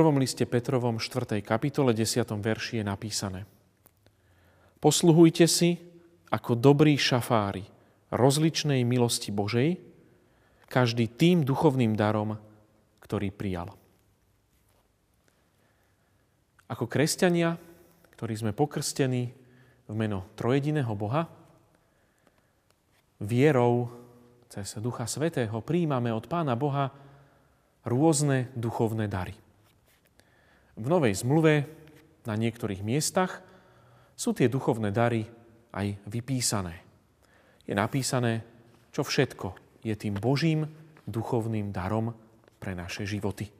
prvom liste Petrovom 4. kapitole 10. verši je napísané Posluhujte si ako dobrí šafári rozličnej milosti Božej, každý tým duchovným darom, ktorý prijal. Ako kresťania, ktorí sme pokrstení v meno trojediného Boha, vierou cez Ducha Svetého príjmame od Pána Boha rôzne duchovné dary. V Novej zmluve na niektorých miestach sú tie duchovné dary aj vypísané. Je napísané, čo všetko je tým Božím duchovným darom pre naše životy.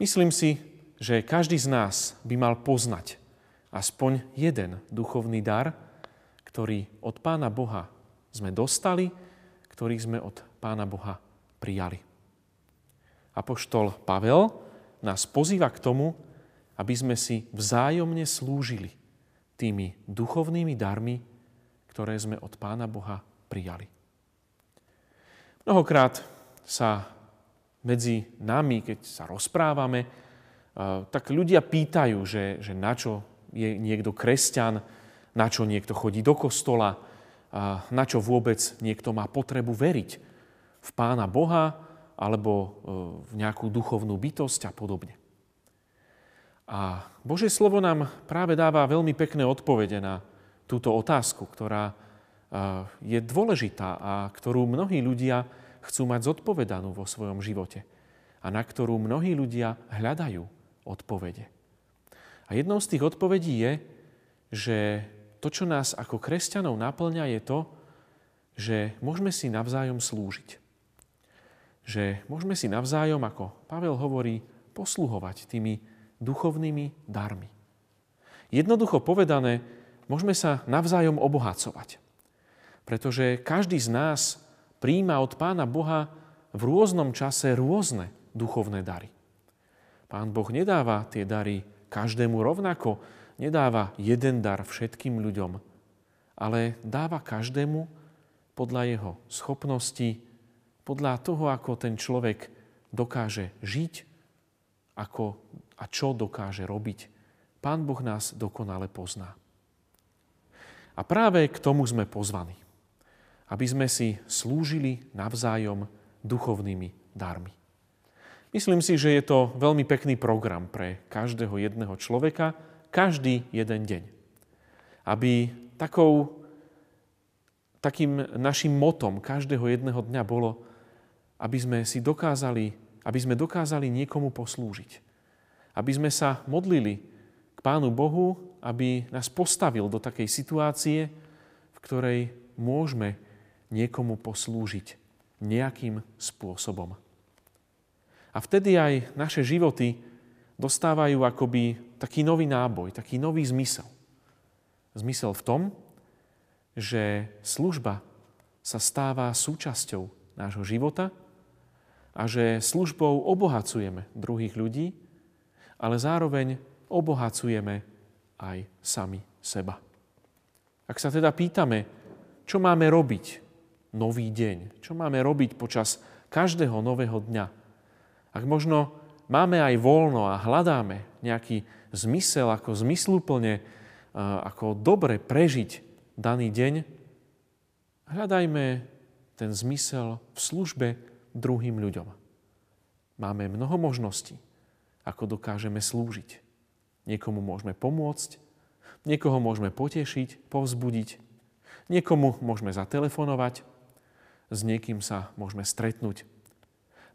Myslím si, že každý z nás by mal poznať aspoň jeden duchovný dar, ktorý od Pána Boha sme dostali, ktorý sme od Pána Boha prijali. Apoštol Pavel nás pozýva k tomu, aby sme si vzájomne slúžili tými duchovnými darmi, ktoré sme od Pána Boha prijali. Mnohokrát sa medzi nami, keď sa rozprávame, tak ľudia pýtajú, že, že na čo je niekto kresťan, na čo niekto chodí do kostola, na čo vôbec niekto má potrebu veriť v Pána Boha alebo e, v nejakú duchovnú bytosť a podobne. A Božie slovo nám práve dáva veľmi pekné odpovede na túto otázku, ktorá je dôležitá a ktorú mnohí ľudia chcú mať zodpovedanú vo svojom živote a na ktorú mnohí ľudia hľadajú odpovede. A jednou z tých odpovedí je, že to, čo nás ako kresťanov naplňa, je to, že môžeme si navzájom slúžiť. Že môžeme si navzájom, ako Pavel hovorí, posluhovať tými duchovnými darmi. Jednoducho povedané, môžeme sa navzájom obohacovať. Pretože každý z nás príjma od Pána Boha v rôznom čase rôzne duchovné dary. Pán Boh nedáva tie dary každému rovnako, nedáva jeden dar všetkým ľuďom, ale dáva každému podľa jeho schopností, podľa toho, ako ten človek dokáže žiť ako, a čo dokáže robiť. Pán Boh nás dokonale pozná. A práve k tomu sme pozvaní, aby sme si slúžili navzájom duchovnými darmi. Myslím si, že je to veľmi pekný program pre každého jedného človeka, každý jeden deň. Aby takou, takým našim motom každého jedného dňa bolo, aby sme si dokázali, aby sme dokázali niekomu poslúžiť. Aby sme sa modlili k Pánu Bohu, aby nás postavil do takej situácie, v ktorej môžeme niekomu poslúžiť nejakým spôsobom. A vtedy aj naše životy dostávajú akoby taký nový náboj, taký nový zmysel. Zmysel v tom, že služba sa stáva súčasťou nášho života a že službou obohacujeme druhých ľudí, ale zároveň obohacujeme aj sami seba. Ak sa teda pýtame, čo máme robiť nový deň, čo máme robiť počas každého nového dňa, ak možno máme aj voľno a hľadáme nejaký zmysel, ako zmysluplne, ako dobre prežiť daný deň, hľadajme ten zmysel v službe druhým ľuďom. Máme mnoho možností, ako dokážeme slúžiť. Niekomu môžeme pomôcť, niekoho môžeme potešiť, povzbudiť, niekomu môžeme zatelefonovať, s niekým sa môžeme stretnúť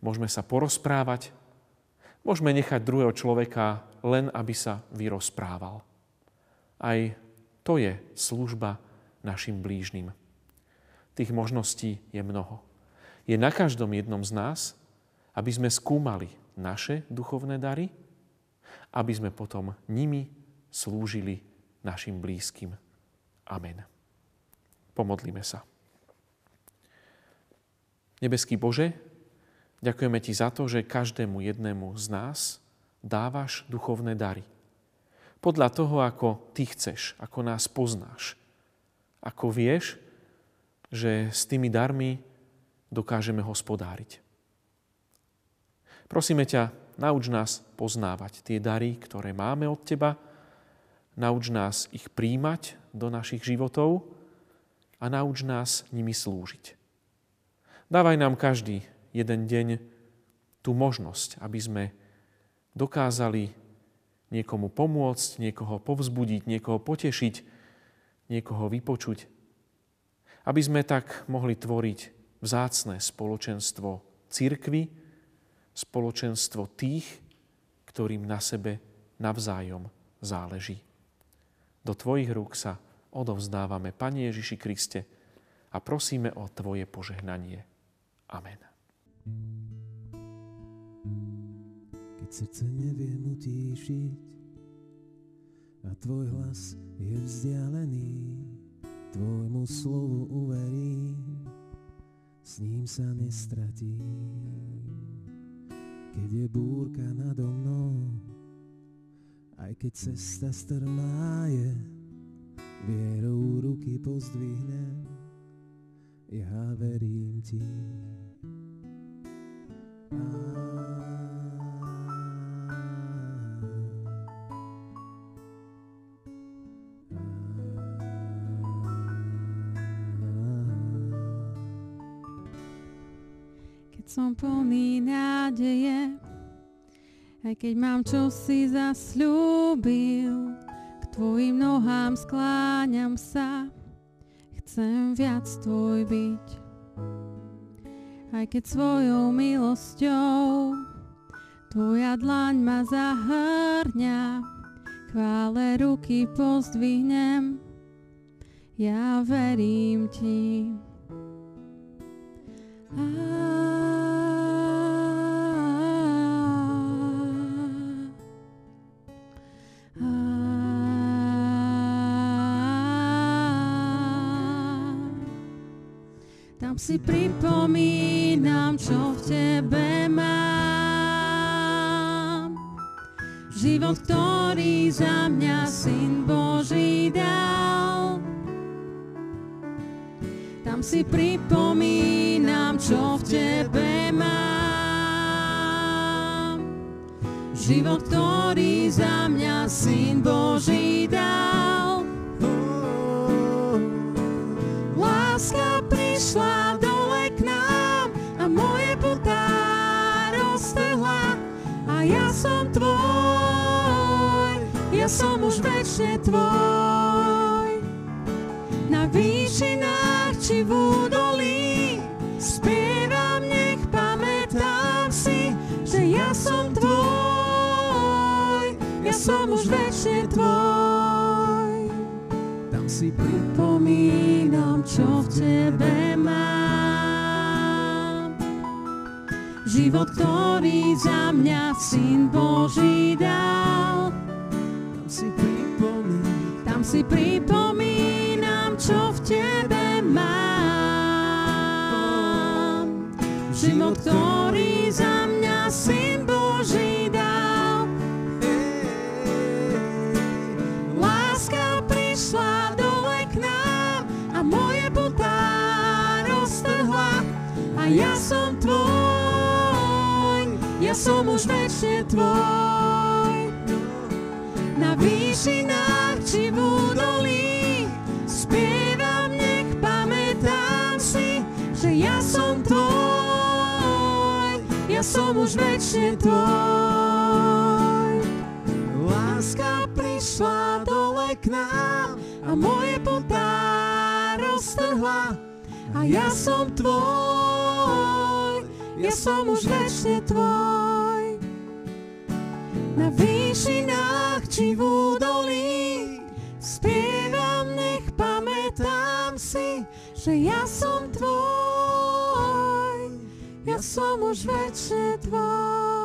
môžeme sa porozprávať, môžeme nechať druhého človeka len, aby sa vyrozprával. Aj to je služba našim blížnym. Tých možností je mnoho. Je na každom jednom z nás, aby sme skúmali naše duchovné dary, aby sme potom nimi slúžili našim blízkym. Amen. Pomodlíme sa. Nebeský Bože, Ďakujeme Ti za to, že každému jednému z nás dávaš duchovné dary. Podľa toho, ako Ty chceš, ako nás poznáš. Ako vieš, že s tými darmi dokážeme hospodáriť. Prosíme ťa, nauč nás poznávať tie dary, ktoré máme od Teba, nauč nás ich príjmať do našich životov a nauč nás nimi slúžiť. Dávaj nám každý jeden deň tú možnosť, aby sme dokázali niekomu pomôcť, niekoho povzbudiť, niekoho potešiť, niekoho vypočuť. Aby sme tak mohli tvoriť vzácne spoločenstvo církvy, spoločenstvo tých, ktorým na sebe navzájom záleží. Do Tvojich rúk sa odovzdávame, Pane Ježiši Kriste, a prosíme o Tvoje požehnanie. Amen. Keď srdce neviem utíšiť a Tvoj hlas je vzdialený, Tvojmu slovu uverím, s ním sa nestratím. Keď je búrka nado mnou, aj keď cesta strmá je, vierou ruky pozdvihnem, ja verím Ti. Nádeje, aj keď mám čo si zasľúbil, k tvojim nohám skláňam sa, chcem viac tvoj byť. Aj keď svojou milosťou tvoja dlaň ma zahrňa, chvále ruky pozdvihnem, ja verím ti. Tam si pripomínam, čo v tebe mám. Život, ktorý za mňa Syn Boží dal. Tam si pripomínam, čo v tebe mám. Život, ktorý za mňa Syn Boží som tvoj, ja som už večne tvoj. Na výšinách či v údolí spievam, nech pamätám si, že ja som tvoj, ja som už večne tvoj. Tam si Pripomínam, čo v tebe mám. Život, ktorý za mňa Syn Boží dal. tam si pripomínam, Tam si pripomínam, čo v tebe mám. Život, ktorý za mňa Syn Boží dal. Láska prišla dole k nám a moje putá roztrhla. A ja som tvoj, ja som už večne tvoj. Na výšinách či v údolí spievam, nech pamätám si, že ja som tvoj, ja som už večne tvoj. Láska prišla dole k nám a moje putá roztrhla a ja som tvoj, ja som už večne tvoj. Na výšinách či v údolí spievam, nech pamätám si, že ja som tvoj, ja som už večne tvoj.